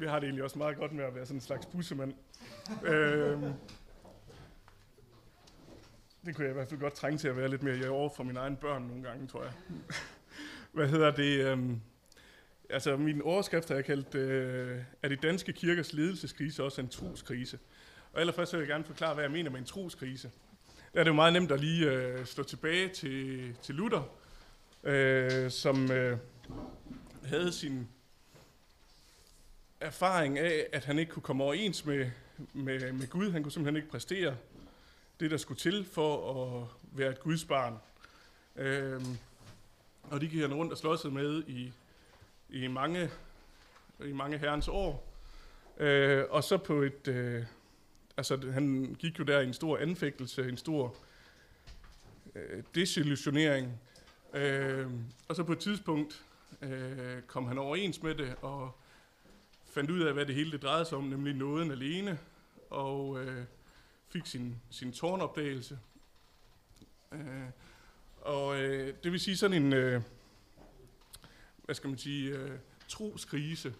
Vi har det egentlig også meget godt med at være sådan en slags bussemand. øh, det kunne jeg i hvert fald godt trænge til at være lidt mere i over for mine egne børn nogle gange, tror jeg. Hvad hedder det? Øhm, altså, min overskrift har jeg kaldt, øh, er det danske kirkers ledelseskrise også en troskrise? Og allerførst vil jeg gerne forklare, hvad jeg mener med en troskrise. Der er det jo meget nemt at lige øh, stå tilbage til, til Luther, øh, som øh, havde sin erfaring af, at han ikke kunne komme overens med, med, med Gud. Han kunne simpelthen ikke præstere det, der skulle til for at være et Guds barn. Øhm, og det gik han rundt og slåsede med i, i, mange, i mange herrens år. Øh, og så på et... Øh, altså, han gik jo der i en stor anfægtelse, en stor øh, desillusionering. Øh, og så på et tidspunkt øh, kom han overens med det, og fandt ud af, hvad det hele det drejede sig om, nemlig nåden alene. Og... Øh, fik sin, sin tårnopdagelse. Øh, og øh, det vil sige sådan en, øh, hvad skal man sige, øh, troskrise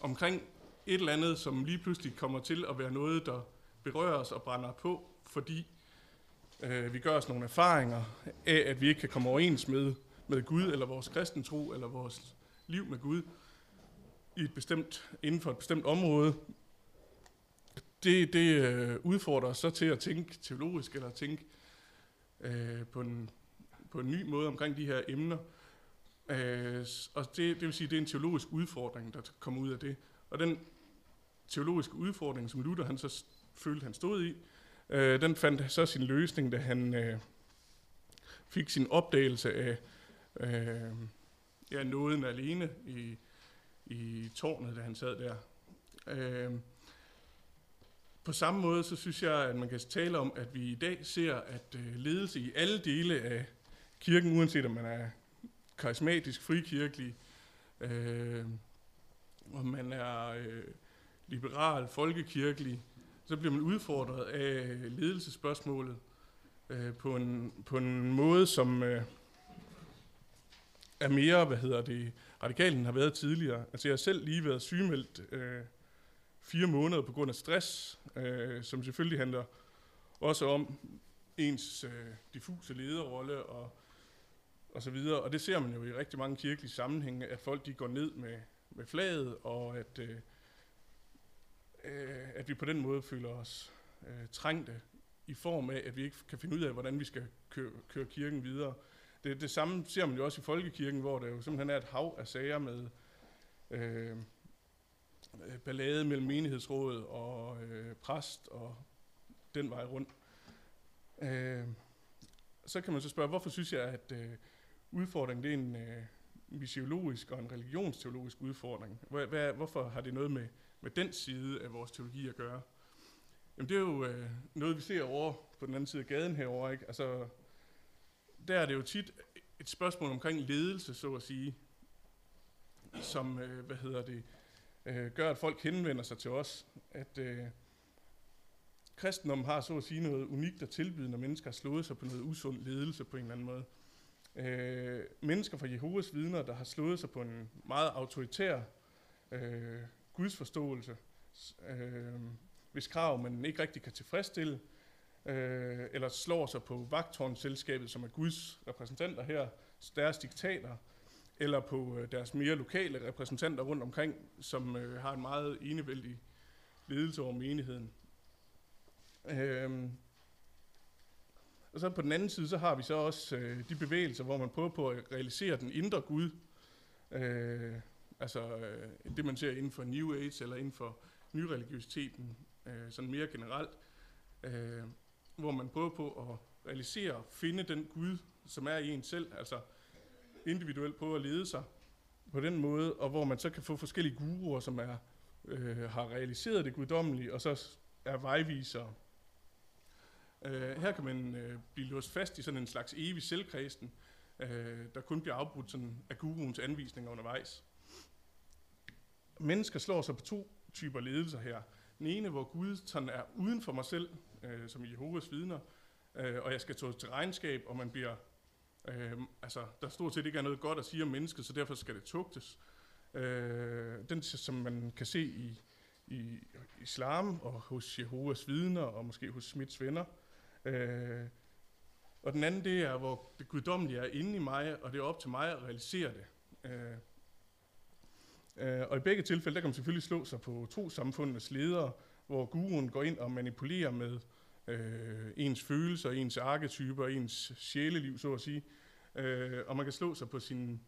omkring et eller andet, som lige pludselig kommer til at være noget, der berører os og brænder på, fordi øh, vi gør os nogle erfaringer af, at vi ikke kan komme overens med, med Gud, eller vores kristentro, eller vores liv med Gud, i et bestemt, inden for et bestemt område, det, det øh, udfordrer os så til at tænke teologisk, eller tænke øh, på, en, på en ny måde omkring de her emner. Øh, og det, det vil sige, det er en teologisk udfordring, der kommer ud af det. Og den teologiske udfordring, som Luther han så følte, han stod i, øh, den fandt så sin løsning, da han øh, fik sin opdagelse af øh, ja, nåden alene i, i tårnet, da han sad der. Øh, på samme måde, så synes jeg, at man kan tale om, at vi i dag ser, at øh, ledelse i alle dele af kirken, uanset om man er karismatisk, frikirkelig, øh, om man er øh, liberal, folkekirkelig, så bliver man udfordret af ledelsespørgsmålet øh, på, en, på en måde, som øh, er mere, hvad hedder det, radikalen har været tidligere. Altså jeg har selv lige været sygemeldt øh, fire måneder på grund af stress, øh, som selvfølgelig handler også om ens øh, diffuse lederrolle og, og så videre. Og det ser man jo i rigtig mange kirkelige sammenhænge, at folk de går ned med, med flaget, og at, øh, øh, at vi på den måde føler os øh, trængte i form af, at vi ikke kan finde ud af, hvordan vi skal køre, køre kirken videre. Det, det samme ser man jo også i folkekirken, hvor der jo simpelthen er et hav af sager med øh, øh ballade mellem menighedsrådet og øh, præst og den vej rundt. Øh, så kan man så spørge, hvorfor synes jeg, at øh, udfordringen det er en øh, missiologisk og en religionsteologisk udfordring? Hvor, hvad, hvorfor har det noget med, med den side af vores teologi at gøre? Jamen det er jo øh, noget, vi ser over på den anden side af gaden herovre. Ikke? Altså, der er det jo tit et spørgsmål omkring ledelse, så at sige, som, øh, hvad hedder det, øh, gør, at folk henvender sig til os. At øh, kristendommen har så at sige noget unikt at tilbyde, når mennesker har slået sig på noget usund ledelse på en eller anden måde. Øh, mennesker fra Jehovas vidner, der har slået sig på en meget autoritær øh, gudsforståelse, øh, hvis krav man ikke rigtig kan tilfredsstille, øh, eller slår sig på vagtårnselskabet, som er Guds repræsentanter her, deres diktater, eller på øh, deres mere lokale repræsentanter rundt omkring, som øh, har en meget enevældig ledelse over menigheden. Øh, og så på den anden side, så har vi så også øh, de bevægelser, hvor man prøver på at realisere den indre Gud. Øh, altså øh, det, man ser inden for New Age eller inden for nyreligiositeten, øh, sådan mere generelt. Øh, hvor man prøver på at realisere, finde den Gud, som er i en selv. Altså individuelt på at lede sig på den måde, og hvor man så kan få forskellige guruer, som er, øh, har realiseret det guddommelige, og så er vejvisere. Øh, her kan man øh, blive låst fast i sådan en slags evig selvkredsen, øh, der kun bliver afbrudt sådan af guruens anvisninger undervejs. Mennesker slår sig på to typer ledelser her. Den ene, hvor Gud sådan er uden for mig selv, øh, som Jehovas vidner, øh, og jeg skal tage til regnskab, og man bliver Øh, altså, der stort set ikke er noget godt at sige om mennesket, så derfor skal det tugtes. Øh, den, som man kan se i, i islam og hos Jehovas vidner og måske hos Smiths venner. Øh, og den anden, det er, hvor det guddommelige er inde i mig, og det er op til mig at realisere det. Øh, øh, og i begge tilfælde, der kan man selvfølgelig slå sig på to samfundets ledere, hvor guruen går ind og manipulerer med øh, ens følelser, ens arketyper, ens sjæleliv, så at sige. Øh, og man kan slå sig på sin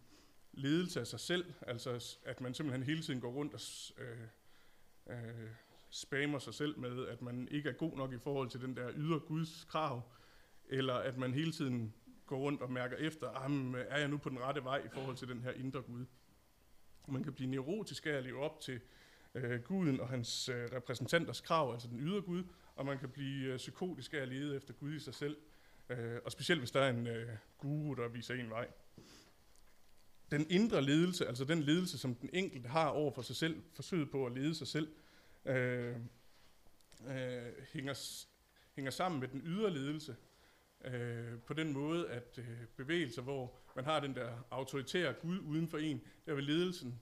ledelse af sig selv, altså at man simpelthen hele tiden går rundt og øh, øh, spammer sig selv med, at man ikke er god nok i forhold til den der ydre Guds krav, eller at man hele tiden går rundt og mærker efter, er jeg nu på den rette vej i forhold til den her indre Gud. Man kan blive neurotisk af at leve op til øh, guden og hans øh, repræsentanters krav, altså den ydre Gud, og man kan blive øh, psykotisk af at lede efter Gud i sig selv, øh, og specielt hvis der er en øh, guru, der viser en vej. Den indre ledelse, altså den ledelse, som den enkelte har over for sig selv, forsøget på at lede sig selv, øh, øh, hænger, hænger sammen med den ydre ledelse, øh, på den måde, at øh, bevægelser, hvor man har den der autoritære Gud uden for en, der vil ledelsen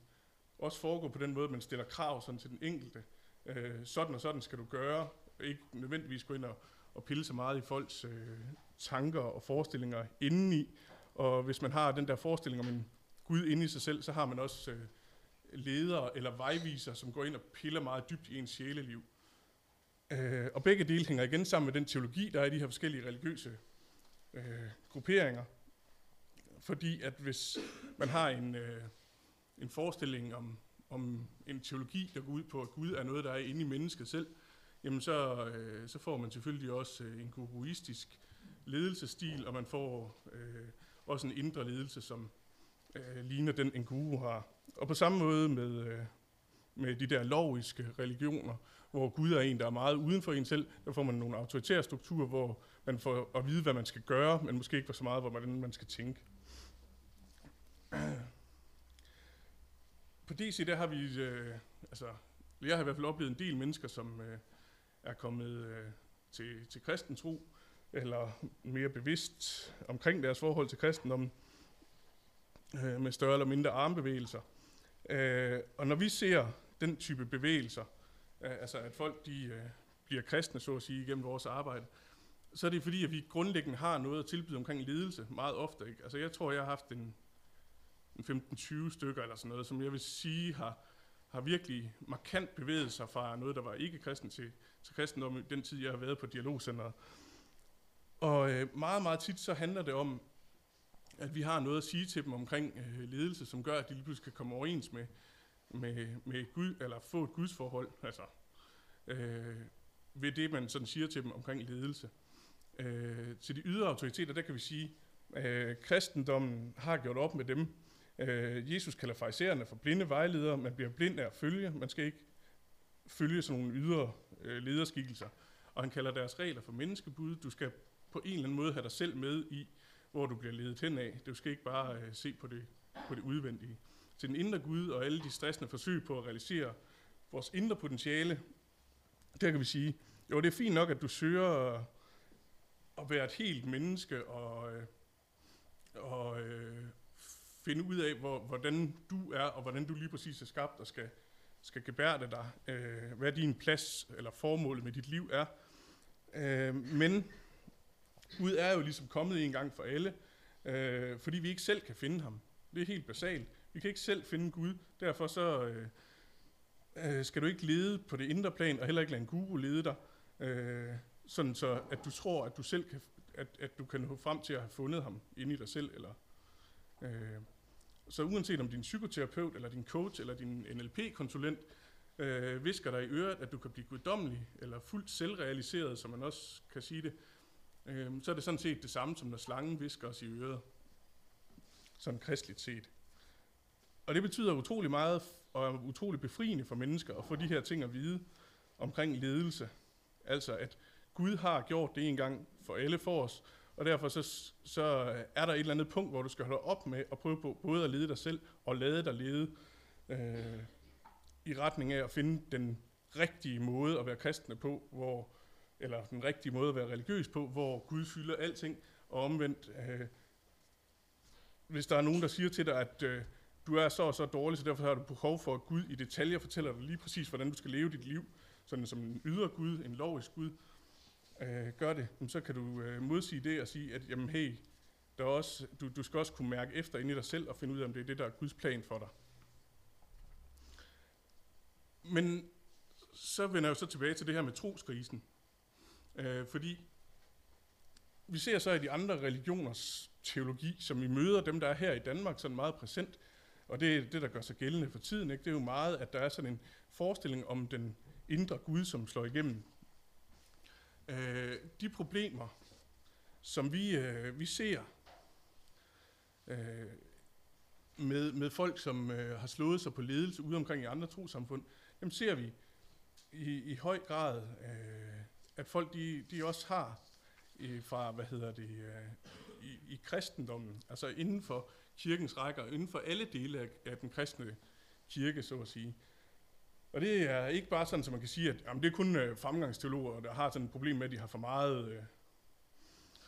også foregå på den måde, at man stiller krav sådan til den enkelte. Øh, sådan og sådan skal du gøre, ikke nødvendigvis gå ind og, og pille så meget i folks øh, tanker og forestillinger indeni. Og hvis man har den der forestilling om en Gud inde i sig selv, så har man også øh, ledere eller vejviser, som går ind og piller meget dybt i ens sjæleliv. Øh, og begge dele hænger igen sammen med den teologi, der er i de her forskellige religiøse øh, grupperinger. Fordi at hvis man har en, øh, en forestilling om, om en teologi, der går ud på, at Gud er noget, der er inde i mennesket selv, jamen så, øh, så får man selvfølgelig også øh, en guruistisk ledelsesstil, og man får øh, også en indre ledelse, som øh, ligner den, en guru har. Og på samme måde med, øh, med de der loviske religioner, hvor Gud er en, der er meget uden for en selv, der får man nogle autoritære strukturer, hvor man får at vide, hvad man skal gøre, men måske ikke for så meget, hvordan man skal tænke. På DC, der har vi, øh, altså, jeg har i hvert fald oplevet en del mennesker, som øh, er kommet øh, til, til kristen tro, eller mere bevidst omkring deres forhold til kristendommen, øh, med større eller mindre armbevægelser. Øh, og når vi ser den type bevægelser, øh, altså at folk de, øh, bliver kristne, så at sige, igennem vores arbejde, så er det fordi, at vi grundlæggende har noget at tilbyde omkring ledelse meget ofte. Ikke? Altså jeg tror, jeg har haft en, en 15-20 stykker eller sådan noget, som jeg vil sige har, har virkelig markant bevæget sig fra noget, der var ikke kristen til, til kristendom i den tid, jeg har været på dialogcenteret. Og øh, meget, meget tit så handler det om, at vi har noget at sige til dem omkring øh, ledelse, som gør, at de lige pludselig kan komme overens med, med, med Gud, eller få et gudsforhold, altså øh, ved det, man sådan siger til dem omkring ledelse. Øh, til de ydre autoriteter, der kan vi sige, øh, kristendommen har gjort op med dem. Øh, Jesus kalder farisæerne for blinde vejledere. Man bliver blind af at følge. Man skal ikke følge sådan nogle ydre øh, lederskikkelser. Og han kalder deres regler for menneskebud. Du skal på en eller anden måde have dig selv med i, hvor du bliver ledet hen af. Du skal ikke bare øh, se på det, på det udvendige. Til den indre Gud og alle de stressende forsøg på at realisere vores indre potentiale, der kan vi sige, jo, det er fint nok, at du søger at være et helt menneske og, øh, og øh, finde ud af, hvor, hvordan du er, og hvordan du lige præcis er skabt og skal, skal gebærde dig, øh, hvad din plads eller formål med dit liv er. Øh, men Gud er jo ligesom kommet en gang for alle, øh, fordi vi ikke selv kan finde ham. Det er helt basalt. Vi kan ikke selv finde Gud, derfor så øh, øh, skal du ikke lede på det indre plan, og heller ikke lade en guru lede dig, øh, sådan så at du tror, at du selv kan, at, at du kan nå frem til at have fundet ham inde i dig selv, eller øh, så uanset om din psykoterapeut, eller din coach, eller din NLP-konsulent, øh, visker dig i øret, at du kan blive guddommelig, eller fuldt selvrealiseret, som man også kan sige det, øh, så er det sådan set det samme, som når slangen visker os i øret. Sådan kristligt set. Og det betyder utrolig meget, og er utrolig befriende for mennesker at få de her ting at vide omkring ledelse. Altså at Gud har gjort det en gang for alle for os, og derfor så, så er der et eller andet punkt, hvor du skal holde op med at prøve på både at lede dig selv og lade dig lede øh, i retning af at finde den rigtige måde at være kristne på, hvor, eller den rigtige måde at være religiøs på, hvor Gud fylder alting, og omvendt, øh, hvis der er nogen, der siger til dig, at øh, du er så og så dårlig, så derfor har du behov for, at Gud i detaljer fortæller dig lige præcis, hvordan du skal leve dit liv, sådan som en ydre Gud, en lovisk Gud, øh, gør det, så kan du øh, modsige det og sige, at jamen, hey, der er også, du, du skal også kunne mærke efter ind i dig selv og finde ud af, om det er det, der er Guds plan for dig. Men så vender jeg jo så tilbage til det her med troskrisen. Øh, fordi vi ser så i de andre religioners teologi, som vi møder dem, der er her i Danmark, sådan meget præsent, og det er det, der gør sig gældende for tiden, ikke? det er jo meget, at der er sådan en forestilling om den indre Gud, som slår igennem. Øh, de problemer, som vi, øh, vi ser øh, med, med folk, som øh, har slået sig på ledelse ude omkring i andre trosamfund, dem ser vi i, i høj grad, øh, at folk de, de også har øh, fra, hvad hedder det, øh, i, i kristendommen, altså inden for kirkens rækker, inden for alle dele af, af den kristne kirke, så at sige. Og det er ikke bare sådan, som man kan sige, at jamen, det er kun øh, fremgangsteologer, der har sådan et problem med, at de har for meget øh,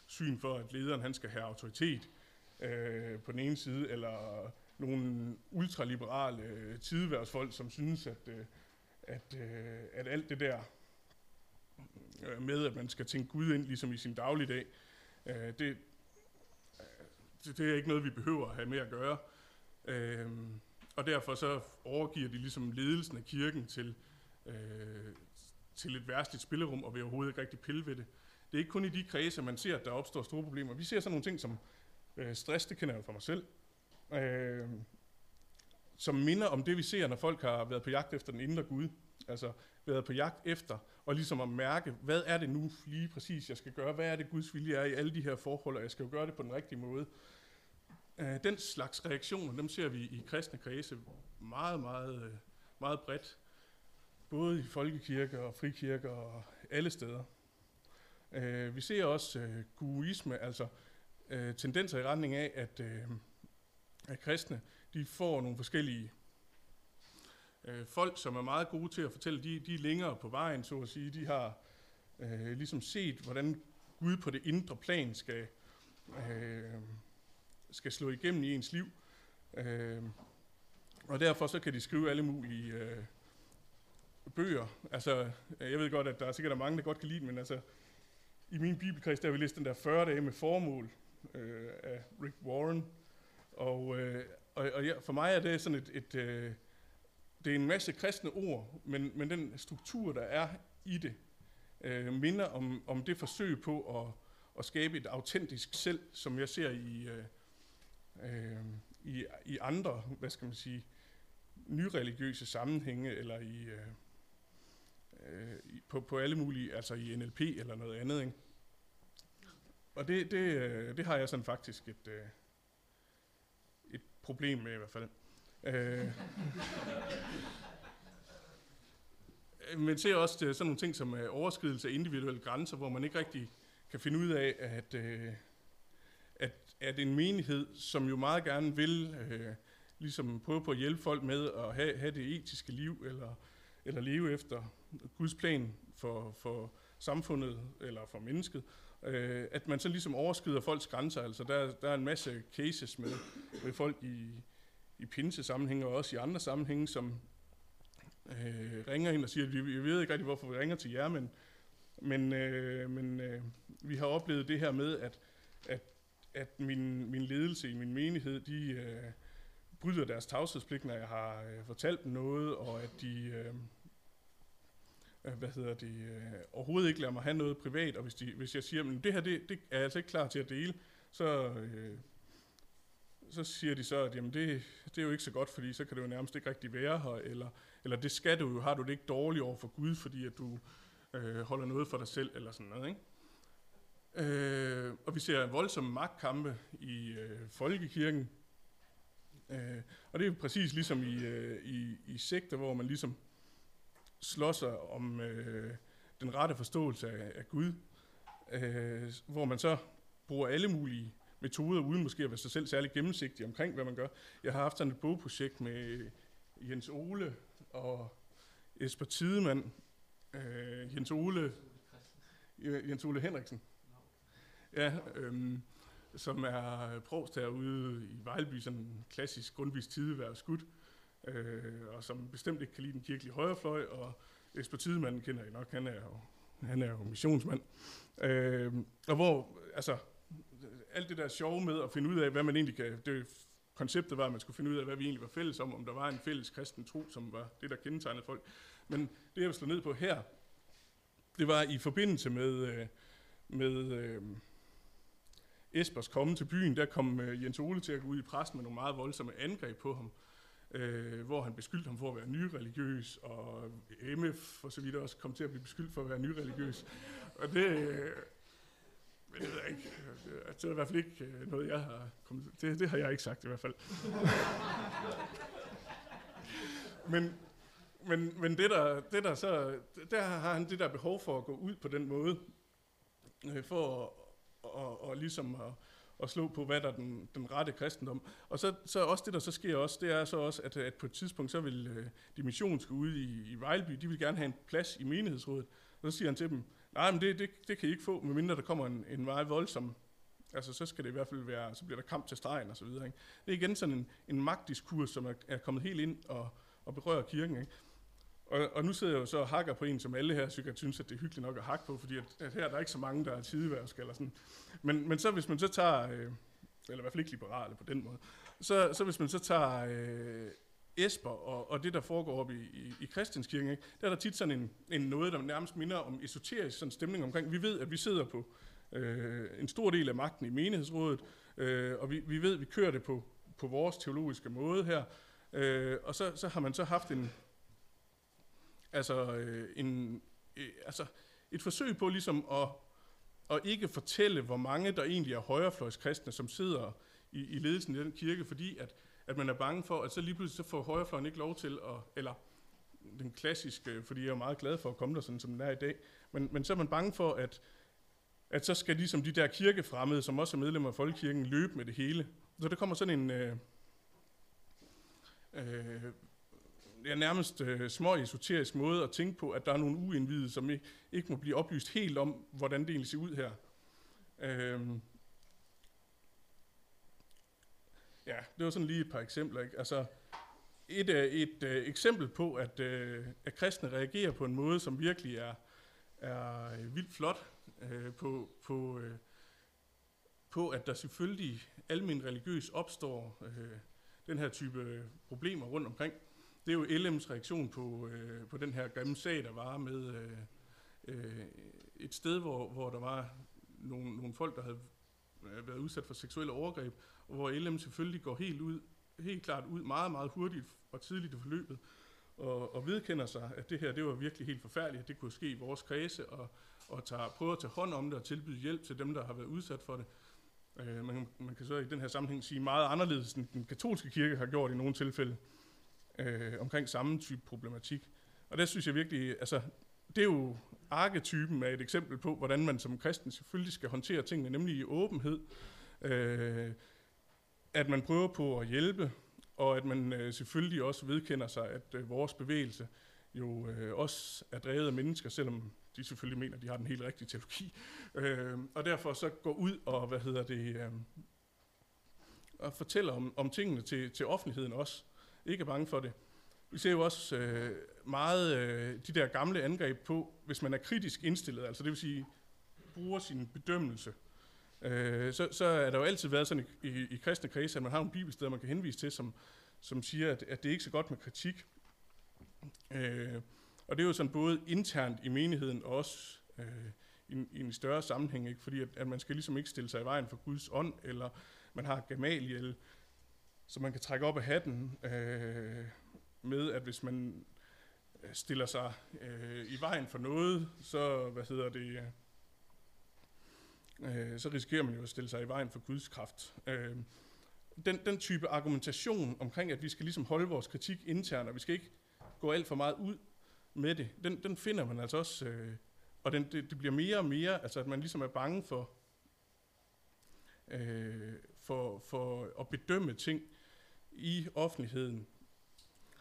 syn for, at lederen han skal have autoritet øh, på den ene side, eller nogle ultraliberale øh, tideværdsfolk, som synes, at, øh, at, øh, at alt det der øh, med, at man skal tænke Gud ind ligesom i sin dagligdag, øh, det, øh, det, det er ikke noget, vi behøver at have med at gøre. Øh, og derfor så overgiver de ligesom ledelsen af kirken til, øh, til et værstligt spillerum, og vil overhovedet ikke rigtig pille ved det. Det er ikke kun i de kredse, man ser, at der opstår store problemer. Vi ser sådan nogle ting som øh, stress, det kender jeg jo fra mig selv, øh, som minder om det, vi ser, når folk har været på jagt efter den indre Gud. Altså været på jagt efter, og ligesom at mærke, hvad er det nu lige præcis, jeg skal gøre? Hvad er det, Guds vilje er i alle de her forhold, og jeg skal jo gøre det på den rigtige måde. Øh, den slags reaktioner, dem ser vi i kristne kredse meget, meget, meget bredt. Både i folkekirker og frikirker og alle steder. Øh, vi ser også øh, guisme, altså øh, tendenser i retning af, at, øh, at kristne de får nogle forskellige øh, folk, som er meget gode til at fortælle, de, de er længere på vejen, så at sige. De har øh, ligesom set, hvordan Gud på det indre plan skal, øh, skal slå igennem i ens liv. Øh, og derfor så kan de skrive alle mulige øh, bøger. Altså, øh, jeg ved godt, at der er sikkert mange, der godt kan lide men altså, i min bibelkreds, der har vi læst den der 40 dage med formål øh, af Rick Warren. Og, øh, og, og ja, for mig er det sådan et, et øh, det er en masse kristne ord, men, men den struktur, der er i det, øh, minder om, om det forsøg på at, at skabe et autentisk selv, som jeg ser i, øh, øh, i, i andre, hvad skal man sige, nyreligiøse sammenhænge, eller i, øh, øh, på, på alle mulige, altså i NLP eller noget andet. Ikke? Og det, det, øh, det har jeg sådan faktisk et, øh, et problem med i hvert fald. Øh, men ser også øh, sådan nogle ting som øh, overskridelse af individuelle grænser, hvor man ikke rigtig kan finde ud af, at, øh, at, en menighed, som jo meget gerne vil øh, ligesom prøve på at hjælpe folk med at have, have det etiske liv, eller, eller leve efter Guds plan for, for samfundet, eller for mennesket, øh, at man så ligesom overskrider folks grænser. Altså der, der er en masse cases med, med folk i, i pinsesammenhænge og også i andre sammenhænge, som øh, ringer ind og siger, at vi, vi ved ikke rigtig, hvorfor vi ringer til jer, men, men, øh, men øh, vi har oplevet det her med, at, at, at min, min ledelse i min menighed, de øh, bryder deres tavshedspligt, når jeg har øh, fortalt dem noget, og at de... Øh, øh, hvad hedder det, øh, overhovedet ikke lader mig have noget privat, og hvis, de, hvis jeg siger, at det her det, det er jeg altså ikke klar til at dele, så, øh, så siger de så, at jamen det, det er jo ikke så godt, fordi så kan det jo nærmest ikke rigtig være her, eller, eller det skal du jo, har du det ikke dårligt over for Gud, fordi at du øh, holder noget for dig selv, eller sådan noget. Ikke? Og vi ser voldsomme magtkampe i øh, folkekirken, øh, og det er præcis ligesom i, øh, i, i sekter, hvor man ligesom slår sig om øh, den rette forståelse af, af Gud, øh, hvor man så bruger alle mulige metoder, uden måske at være sig selv særlig gennemsigtig omkring, hvad man gør. Jeg har haft sådan et bogprojekt med øh, Jens Ole og Esper Tidemand, øh, Jens Ole, øh, Jens Ole Henriksen. Ja, øhm, som er provst herude i Vejleby, sådan en klassisk grundvis tideværv skudt, øh, og som bestemt ikke kan lide den kirkelige højrefløj, og Esper Tidemanden kender I nok, han er jo, han er jo missionsmand. Øh, og hvor, altså, alt det der sjove med at finde ud af, hvad man egentlig kan, det konceptet var, at man skulle finde ud af, hvad vi egentlig var fælles om, om der var en fælles kristen tro, som var det, der kendetegnede folk. Men det, jeg vil slå ned på her, det var i forbindelse med, øh, med øh, Espers komme til byen, der kom øh, Jens Ole til at gå ud i pres med nogle meget voldsomme angreb på ham, øh, hvor han beskyldte ham for at være nyreligiøs, og MF og så videre også kom til at blive beskyldt for at være nyreligiøs. Og det, øh, det ved jeg ikke. Øh, det er i hvert fald ikke øh, noget, jeg har kommet det, det har jeg ikke sagt i hvert fald. men, men, men det der, det der så, der har han det der behov for at gå ud på den måde, øh, for at, og, og ligesom at, at slå på, hvad der er den, den rette kristendom. Og så, så også det, der så sker også, det er så også, at, at på et tidspunkt, så vil øh, de missionske ude i, i Vejleby, de vil gerne have en plads i menighedsrådet. Og så siger han til dem, nej, men det, det, det kan I ikke få, medmindre der kommer en, en meget voldsom Altså, så skal det i hvert fald være, så bliver der kamp til stregen og så videre. Ikke? Det er igen sådan en, en magtdiskurs, som er, er kommet helt ind og, og berører kirken. Ikke? Og, og nu sidder jeg jo så og hakker på en, som alle her sikkert synes, at det er hyggeligt nok at hakke på, fordi at, at her der er ikke så mange, der er tideværsk eller sådan. Men, men så hvis man så tager, øh, eller i hvert fald ikke liberale på den måde, så, så hvis man så tager øh, Esper og, og det, der foregår oppe i, i, i Christianskirken, ikke? der er der tit sådan en, en noget, der nærmest minder om esoterisk sådan stemning omkring. Vi ved, at vi sidder på øh, en stor del af magten i menighedsrådet, øh, og vi, vi ved, at vi kører det på, på vores teologiske måde her. Øh, og så, så har man så haft en, altså, øh, en, øh, altså et forsøg på ligesom at, at ikke fortælle, hvor mange der egentlig er højrefløjskristne, som sidder i, i ledelsen i den kirke, fordi at, at man er bange for, at så lige pludselig så får højrefløjen ikke lov til at, eller den klassiske, fordi jeg er meget glad for at komme der sådan, som den er i dag, men, men så er man bange for, at, at så skal ligesom de der kirkefremmede, som også er medlemmer af folkekirken, løbe med det hele. Så der kommer sådan en, øh, øh, ja, nærmest øh, små esoterisk måde at tænke på, at der er nogle uindvidede, som ikke, ikke må blive oplyst helt om, hvordan det egentlig ser ud her. Øh, Ja, det var sådan lige et par eksempler. Ikke? Altså, et, øh, et øh, eksempel på, at, øh, at kristne reagerer på en måde, som virkelig er, er øh, vildt flot, øh, på, på, øh, på at der selvfølgelig almen religiøs opstår øh, den her type problemer rundt omkring det er jo LM's reaktion på, øh, på den her grimme sag, der var med øh, øh, et sted, hvor, hvor der var nogle, nogle folk, der havde øh, været udsat for seksuelle overgreb, og hvor LM selvfølgelig går helt ud, helt klart ud meget, meget hurtigt og tidligt i forløbet, og, og vedkender sig, at det her, det var virkelig helt forfærdeligt, at det kunne ske i vores kredse, og, og tager, prøver at tage hånd om det og tilbyde hjælp til dem, der har været udsat for det. Øh, man, man kan så i den her sammenhæng sige meget anderledes, end den katolske kirke har gjort i nogle tilfælde øh, øh, omkring samme type problematik. Og der synes jeg virkelig, altså, det er jo arketypen af et eksempel på, hvordan man som kristen selvfølgelig skal håndtere tingene, nemlig i åbenhed, øh, at man prøver på at hjælpe, og at man øh, selvfølgelig også vedkender sig, at øh, vores bevægelse jo øh, også er drevet af mennesker, selvom de selvfølgelig mener, at de har den helt rigtige teologi. Øh, og derfor så går ud og, hvad hedder det, øh, og fortæller om, om tingene til, til offentligheden også. Ikke er bange for det. Vi ser jo også øh, meget øh, de der gamle angreb på, hvis man er kritisk indstillet, altså det vil sige, bruger sin bedømmelse. Øh, så, så er der jo altid været sådan i, i, i kristne kredse, at man har nogle bibelsteder, man kan henvise til, som, som siger, at, at det er ikke så godt med kritik. Øh, og det er jo sådan både internt i menigheden og også øh, i, i en større sammenhæng, ikke? fordi at, at man skal ligesom ikke stille sig i vejen for Guds ånd, eller man har Gamaliel, så man kan trække op af hatten øh, med, at hvis man øh, stiller sig øh, i vejen for noget, så, hvad hedder det, øh, så risikerer man jo at stille sig i vejen for Guds kraft. Øh, den, den type argumentation omkring, at vi skal ligesom holde vores kritik internt, og vi skal ikke gå alt for meget ud med det, den, den finder man altså også, øh, og den, det, det bliver mere og mere, altså at man ligesom er bange for, øh, for, for at bedømme ting i offentligheden.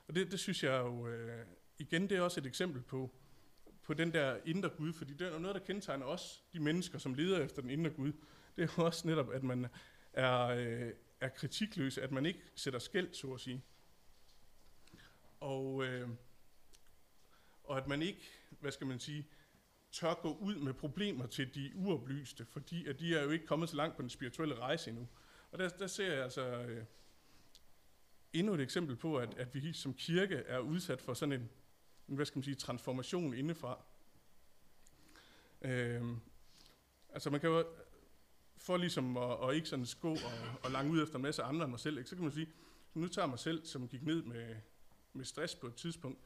Og det, det synes jeg jo, øh, igen, det er også et eksempel på, på den der indre Gud, fordi det er noget, der kendetegner os, de mennesker, som leder efter den indre Gud. Det er jo også netop, at man er, øh, er kritikløs, at man ikke sætter skæld, så at sige. Og, øh, og at man ikke, hvad skal man sige, tør gå ud med problemer til de uoplyste, fordi at de er jo ikke kommet så langt på den spirituelle rejse endnu. Og der, der ser jeg altså øh, endnu et eksempel på, at, at vi som kirke er udsat for sådan en, en hvad skal man sige, transformation indefra. Øhm, altså man kan jo, for ligesom at, at ikke sådan gå og, og lange ud efter en masse andre end mig selv, ikke, så kan man sige, nu tager mig selv, som gik ned med, med stress på et tidspunkt,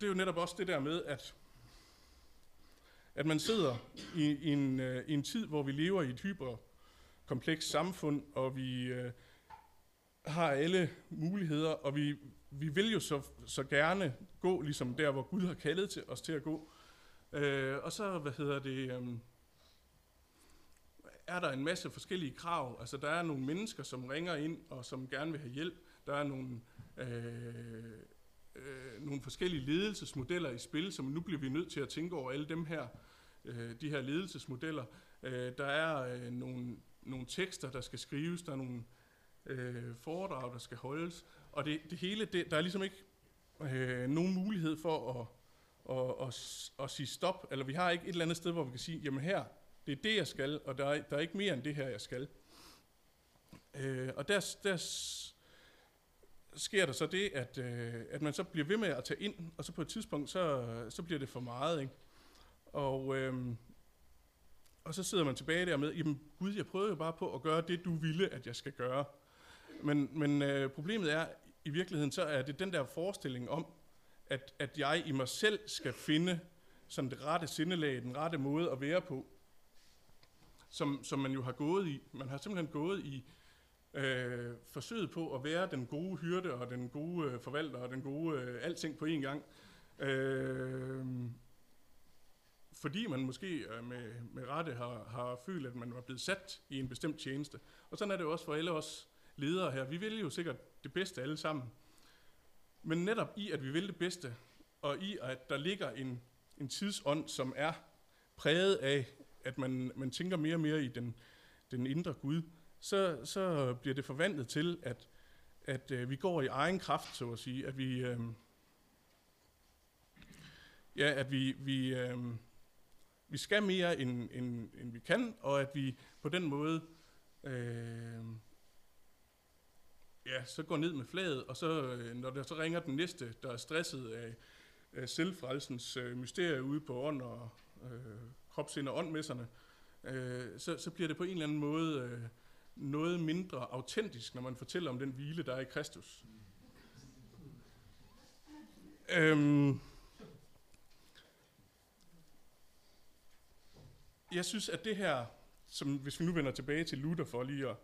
det er jo netop også det der med, at at man sidder i, i, en, øh, i en tid, hvor vi lever i et hyperkomplekst samfund, og vi Øh, har alle muligheder, og vi, vi vil jo så, så gerne gå ligesom der, hvor Gud har kaldet til os til at gå. Øh, og så, hvad hedder det, um, er der en masse forskellige krav. Altså, der er nogle mennesker, som ringer ind, og som gerne vil have hjælp. Der er nogle, øh, øh, nogle forskellige ledelsesmodeller i spil, som nu bliver vi nødt til at tænke over alle dem her øh, de her ledelsesmodeller. Øh, der er øh, nogle, nogle tekster, der skal skrives, der er nogle øh, foredrag, der skal holdes, og det, det hele, det, der er ligesom ikke øh, nogen mulighed for at, at, at, at sige stop, eller vi har ikke et eller andet sted, hvor vi kan sige, jamen her, det er det, jeg skal, og der er, der er ikke mere end det her, jeg skal. Øh, og der, der sker der så det, at, øh, at man så bliver ved med at tage ind, og så på et tidspunkt, så, så bliver det for meget. Ikke? Og, øh, og så sidder man tilbage der med, jamen Gud, jeg prøvede jo bare på at gøre det, du ville, at jeg skal gøre. Men, men øh, problemet er, i virkeligheden, så er det den der forestilling om, at, at jeg i mig selv skal finde sådan det rette sindelag, den rette måde at være på, som, som man jo har gået i. Man har simpelthen gået i øh, forsøget på at være den gode hyrde og den gode øh, forvalter og den gode øh, alting på én gang. Øh, fordi man måske øh, med, med rette har, har følt, at man var blevet sat i en bestemt tjeneste. Og sådan er det jo også for alle os ledere her. Vi vil jo sikkert det bedste alle sammen. Men netop i, at vi vil det bedste, og i, at der ligger en, en tidsånd, som er præget af, at man, man tænker mere og mere i den, den indre Gud, så, så bliver det forvandlet til, at, at øh, vi går i egen kraft, så at sige. At vi, øh, ja, at vi, vi, øh, vi skal mere, end, end, end vi kan, og at vi på den måde øh, ja, så går ned med flaget, og så, øh, når der så ringer den næste, der er stresset af, af selvfrelsens øh, mysterie ude på ånd og øh, kropsind og åndmesserne, øh, så, så bliver det på en eller anden måde øh, noget mindre autentisk, når man fortæller om den hvile, der er i Kristus. Øhm, jeg synes, at det her, som hvis vi nu vender tilbage til Luther for lige at,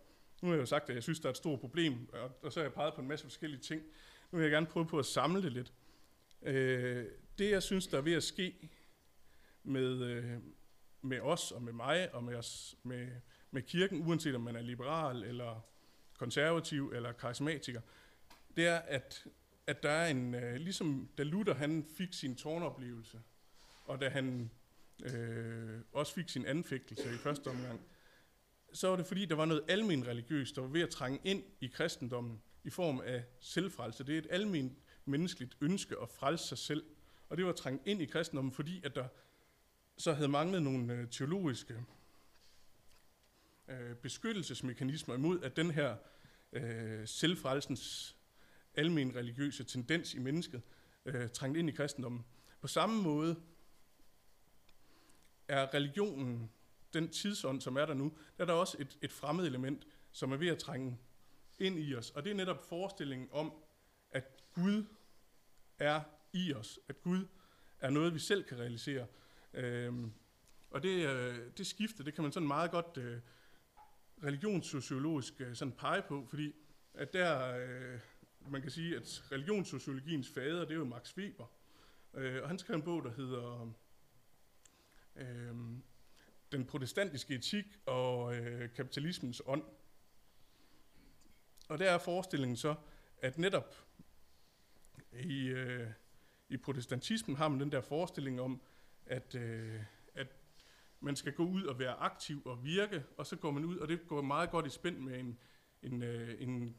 nu har jeg jo sagt, at jeg synes, der er et stort problem, og, og så har jeg peget på en masse forskellige ting. Nu vil jeg gerne prøve på at samle det lidt. Øh, det, jeg synes, der er ved at ske med, øh, med os og med mig og med, os, med, med kirken, uanset om man er liberal eller konservativ eller karismatiker, det er, at, at der er en, øh, ligesom da Luther han fik sin tårnoplevelse, og da han øh, også fik sin anfægtelse i første omgang, så var det fordi, der var noget almen religiøst, der var ved at trænge ind i kristendommen i form af selvfrelse. Det er et almen menneskeligt ønske at frelse sig selv. Og det var trængt ind i kristendommen, fordi at der så havde manglet nogle øh, teologiske øh, beskyttelsesmekanismer imod, at den her øh, selvfrelsens almen religiøse tendens i mennesket øh, trængt ind i kristendommen. På samme måde er religionen, den tidsånd, som er der nu, der er der også et, et fremmed element, som er ved at trænge ind i os. Og det er netop forestillingen om, at Gud er i os. At Gud er noget, vi selv kan realisere. Øhm, og det, øh, det skifte, det kan man sådan meget godt øh, religionssociologisk øh, sådan pege på, fordi at der, øh, man kan sige, at religionssociologiens fader, det er jo Max Weber. Øh, og han skrev en bog, der hedder øh, den protestantiske etik og øh, kapitalismens ånd. Og der er forestillingen så, at netop i, øh, i protestantismen har man den der forestilling om, at, øh, at man skal gå ud og være aktiv og virke, og så går man ud, og det går meget godt i spænd med en, en, øh, en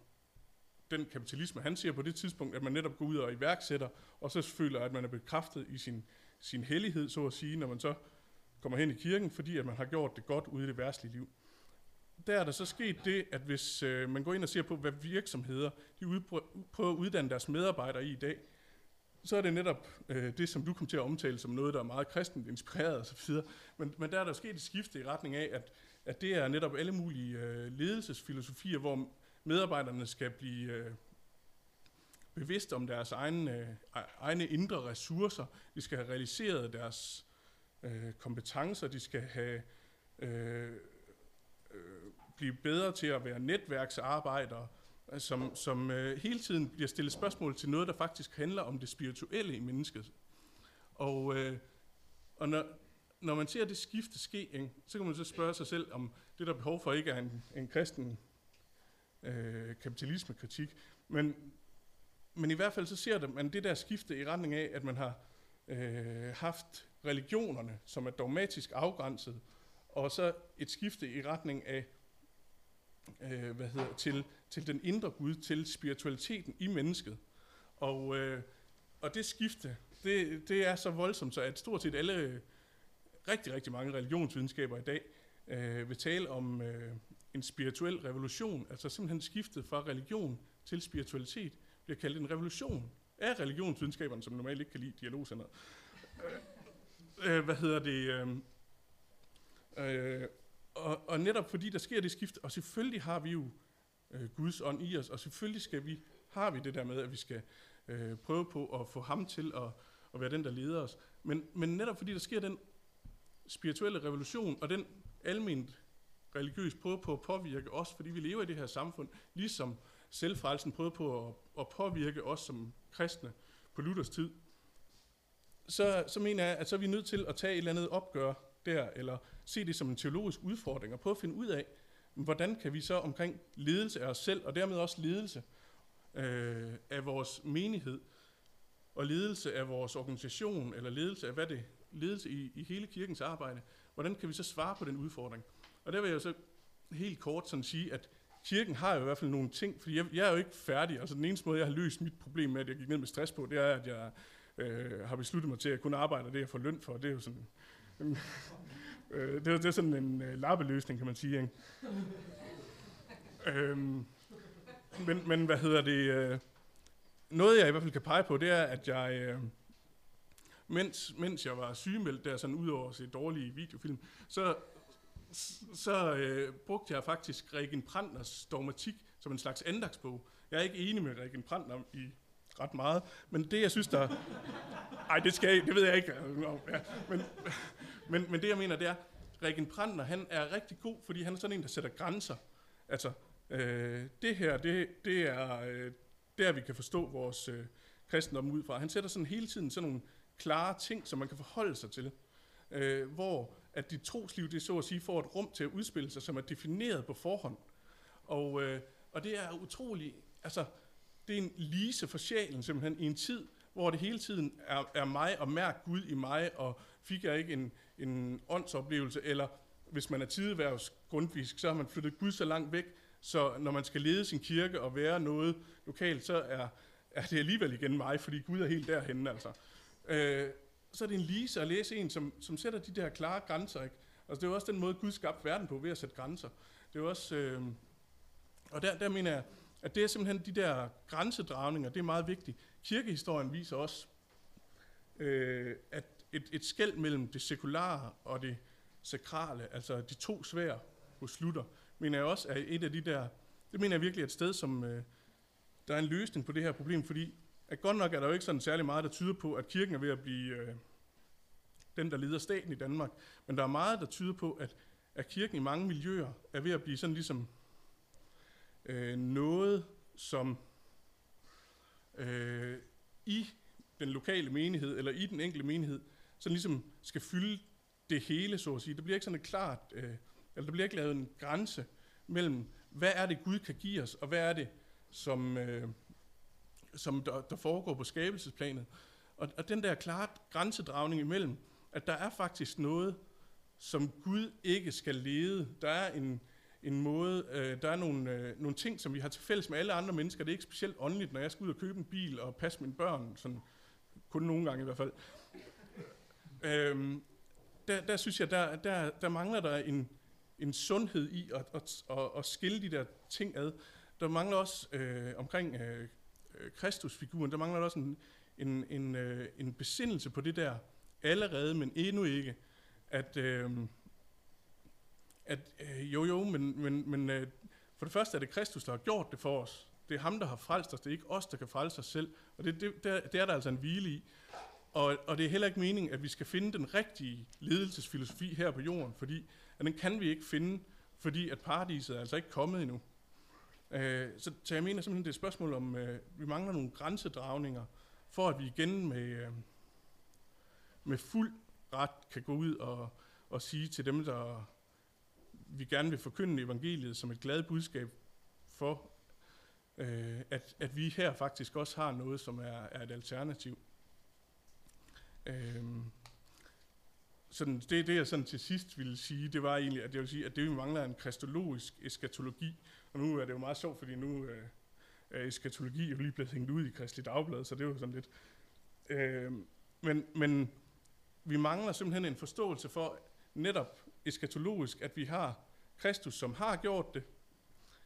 den kapitalisme, han ser på det tidspunkt, at man netop går ud og iværksætter, og så føler, at man er bekræftet i sin, sin hellighed, så at sige, når man så kommer hen i kirken, fordi at man har gjort det godt ude i det værtslige liv. Der er der så sket det, at hvis øh, man går ind og ser på, hvad virksomheder de prøver at uddanne deres medarbejdere i i dag, så er det netop øh, det, som du kom til at omtale som noget, der er meget kristent inspireret osv. Men, men der er der sket et skifte i retning af, at, at det er netop alle mulige øh, ledelsesfilosofier, hvor medarbejderne skal blive øh, bevidste om deres egne, øh, e-, egne indre ressourcer. De skal have realiseret deres øh, kompetencer. De skal have øh, øh, blive bedre til at være netværksarbejdere, som, som øh, hele tiden bliver stillet spørgsmål til noget, der faktisk handler om det spirituelle i mennesket. Og, øh, og når, når man ser det skifte ske, ikke, så kan man så spørge sig selv, om det der er behov for ikke er en, en kristen øh, kapitalismekritik. Men, men i hvert fald så ser man det der skifte i retning af, at man har øh, haft religionerne, som er dogmatisk afgrænset, og så et skifte i retning af øh, hvad hedder, til, til den indre Gud, til spiritualiteten i mennesket. Og, øh, og det skifte, det, det er så voldsomt, så at stort set alle, øh, rigtig, rigtig mange religionsvidenskaber i dag, øh, vil tale om øh, en spirituel revolution, altså simpelthen skiftet fra religion til spiritualitet, bliver kaldt en revolution af religionsvidenskaberne, som normalt ikke kan lide dialogcenter. Øh, Øh, hvad hedder det? Øh, øh, og, og netop fordi der sker det skift, og selvfølgelig har vi jo øh, Guds ånd i os, og selvfølgelig skal vi, har vi det der med, at vi skal øh, prøve på at få ham til at, at være den, der leder os. Men, men netop fordi der sker den spirituelle revolution, og den almindelige religiøs prøve på at påvirke os, fordi vi lever i det her samfund, ligesom selvfrelsen prøvede på at, at påvirke os som kristne på Luthers tid, så, så mener jeg, at så er vi nødt til at tage et eller andet opgør der, eller se det som en teologisk udfordring, og prøve at finde ud af, hvordan kan vi så omkring ledelse af os selv, og dermed også ledelse øh, af vores menighed, og ledelse af vores organisation, eller ledelse af hvad det ledelse i, i hele kirkens arbejde, hvordan kan vi så svare på den udfordring? Og der vil jeg så helt kort sådan sige, at kirken har jo i hvert fald nogle ting, fordi jeg, jeg er jo ikke færdig. Altså den eneste måde, jeg har løst mit problem med, at jeg gik ned med stress på, det er, at jeg øh, har besluttet mig til at kunne arbejde det, jeg får løn for. Det er jo sådan, øh, det, er, det er sådan en øh, lappeløsning, kan man sige. Ikke? øh, men, men hvad hedder det? Øh, noget, jeg i hvert fald kan pege på, det er, at jeg, øh, mens, mens jeg var sygemeldt der, sådan ud over at se dårlige videofilm, så så øh, brugte jeg faktisk Regen Prantners dogmatik som en slags andagsbog. Jeg er ikke enig med Regen Prantner i ret meget, men det jeg synes der... Ej, det skal jeg, det ved jeg ikke. Ja, men, men, men det jeg mener, det er, Regen Prantner, han er rigtig god, fordi han er sådan en, der sætter grænser. Altså, øh, det her, det, det er øh, der, vi kan forstå vores øh, kristendom ud fra. Han sætter sådan hele tiden sådan nogle klare ting, som man kan forholde sig til. Øh, hvor at dit trosliv, det så at sige, får et rum til at udspille sig, som er defineret på forhånd. Og, øh, og det er utroligt, altså, det er en lise for sjælen simpelthen i en tid, hvor det hele tiden er, er mig og mærk Gud i mig, og fik jeg ikke en, en åndsoplevelse, eller hvis man er tideværvsgrundvisk, så har man flyttet Gud så langt væk, så når man skal lede sin kirke og være noget lokalt, så er, er det alligevel igen mig, fordi Gud er helt derhenne altså. Øh, så er det en lise at læse en, som, som sætter de der klare grænser. Ikke? Altså, det er jo også den måde, Gud skabte verden på, ved at sætte grænser. Det er jo også... Øh, og der, der mener jeg, at det er simpelthen de der grænsedragninger, det er meget vigtigt. Kirkehistorien viser også, øh, at et, et skæld mellem det sekulære og det sakrale, altså de to svær hos Luther, mener jeg også er et af de der, det mener jeg virkelig er et sted, som øh, der er en løsning på det her problem, fordi at godt nok er der jo ikke sådan særlig meget, der tyder på, at kirken er ved at blive øh, den, der leder staten i Danmark. Men der er meget, der tyder på, at, at kirken i mange miljøer er ved at blive sådan ligesom øh, noget, som øh, i den lokale menighed, eller i den enkelte menighed, sådan ligesom skal fylde det hele, så at sige. Der bliver ikke sådan et klart, øh, eller der bliver ikke lavet en grænse mellem, hvad er det Gud kan give os, og hvad er det, som, øh, som der, der foregår på skabelsesplanet. Og, og den der klare grænsedragning imellem, at der er faktisk noget, som Gud ikke skal lede. Der er en, en måde, øh, der er nogle, øh, nogle ting, som vi har til fælles med alle andre mennesker. Det er ikke specielt åndeligt, når jeg skal ud og købe en bil og passe mine børn, sådan, kun nogle gange i hvert fald. Øhm, der, der synes jeg, der, der, der mangler der en, en sundhed i at, at, at, at skille de der ting ad. Der mangler også øh, omkring øh, øh Kristusfiguren, der mangler der også en, en, en, øh, en besindelse på det der allerede, men endnu ikke. At, øh, at øh, jo jo, men, men, men øh, for det første er det Kristus, der har gjort det for os. Det er ham, der har frelst os. Det er ikke os, der kan frelse os selv. Og det, det, det, er, det er der altså en hvile i. Og, og det er heller ikke meningen, at vi skal finde den rigtige ledelsesfilosofi her på jorden, fordi at den kan vi ikke finde, fordi at paradiset er altså ikke kommet endnu. Øh, så, så jeg mener simpelthen, det er et spørgsmål om, øh, vi mangler nogle grænsedragninger, for at vi igen med, øh, med fuld ret kan gå ud og, og sige til dem, der vi gerne vil forkynde evangeliet som et glad budskab for, øh, at, at vi her faktisk også har noget, som er, er et alternativ. Øh, sådan, det, det jeg sådan til sidst ville sige, det var egentlig, at jeg vil sige, at det vi mangler en kristologisk eskatologi. Og nu er det jo meget sjovt, fordi nu øh, er eskatologi jo lige blevet hængt ud i Kristelig Dagblad, så det er jo sådan lidt... Øh, men, men vi mangler simpelthen en forståelse for netop eskatologisk, at vi har Kristus, som har gjort det,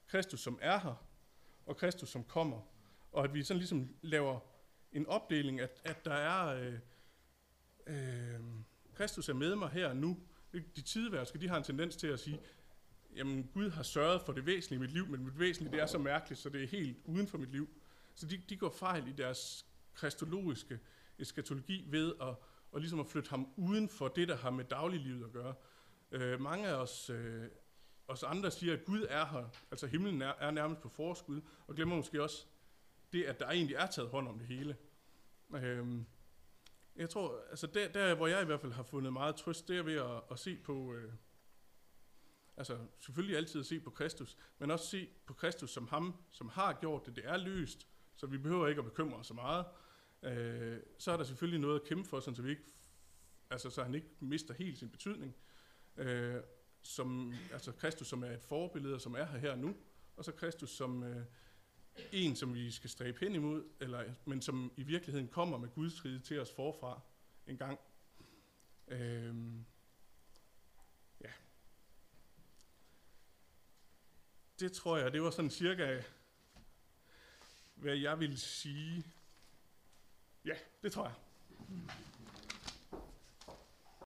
Kristus, som er her, og Kristus, som kommer. Og at vi sådan ligesom laver en opdeling, at, at der er... Øh, øh, Kristus er med mig her og nu. De tideværske, de har en tendens til at sige, jamen Gud har sørget for det væsentlige i mit liv, men mit væsentlige det er så mærkeligt, så det er helt uden for mit liv. Så de, de går fejl i deres kristologiske eskatologi ved at, og ligesom at flytte ham uden for det, der har med dagliglivet at gøre. Øh, mange af os, øh, os andre siger, at Gud er her, altså himlen er, er nærmest på forskud, og glemmer måske også det, at der egentlig er taget hånd om det hele. Øhm, jeg tror, altså der, der, hvor jeg i hvert fald har fundet meget trøst, det er ved at, at se på, øh, altså selvfølgelig altid at se på Kristus, men også se på Kristus som ham, som har gjort det. Det er løst, så vi behøver ikke at bekymre os så meget. Øh, så er der selvfølgelig noget at kæmpe for, sådan, så, vi ikke, altså, så han ikke mister helt sin betydning. Øh, som, altså Kristus, som er et forbillede, som er her her nu, og så Kristus, som øh, en, som vi skal stræbe hen imod, eller, men som i virkeligheden kommer med Guds rige til os forfra en gang. Øh, ja. Det tror jeg, det var sådan cirka, hvad jeg ville sige. Ja, det tror jeg.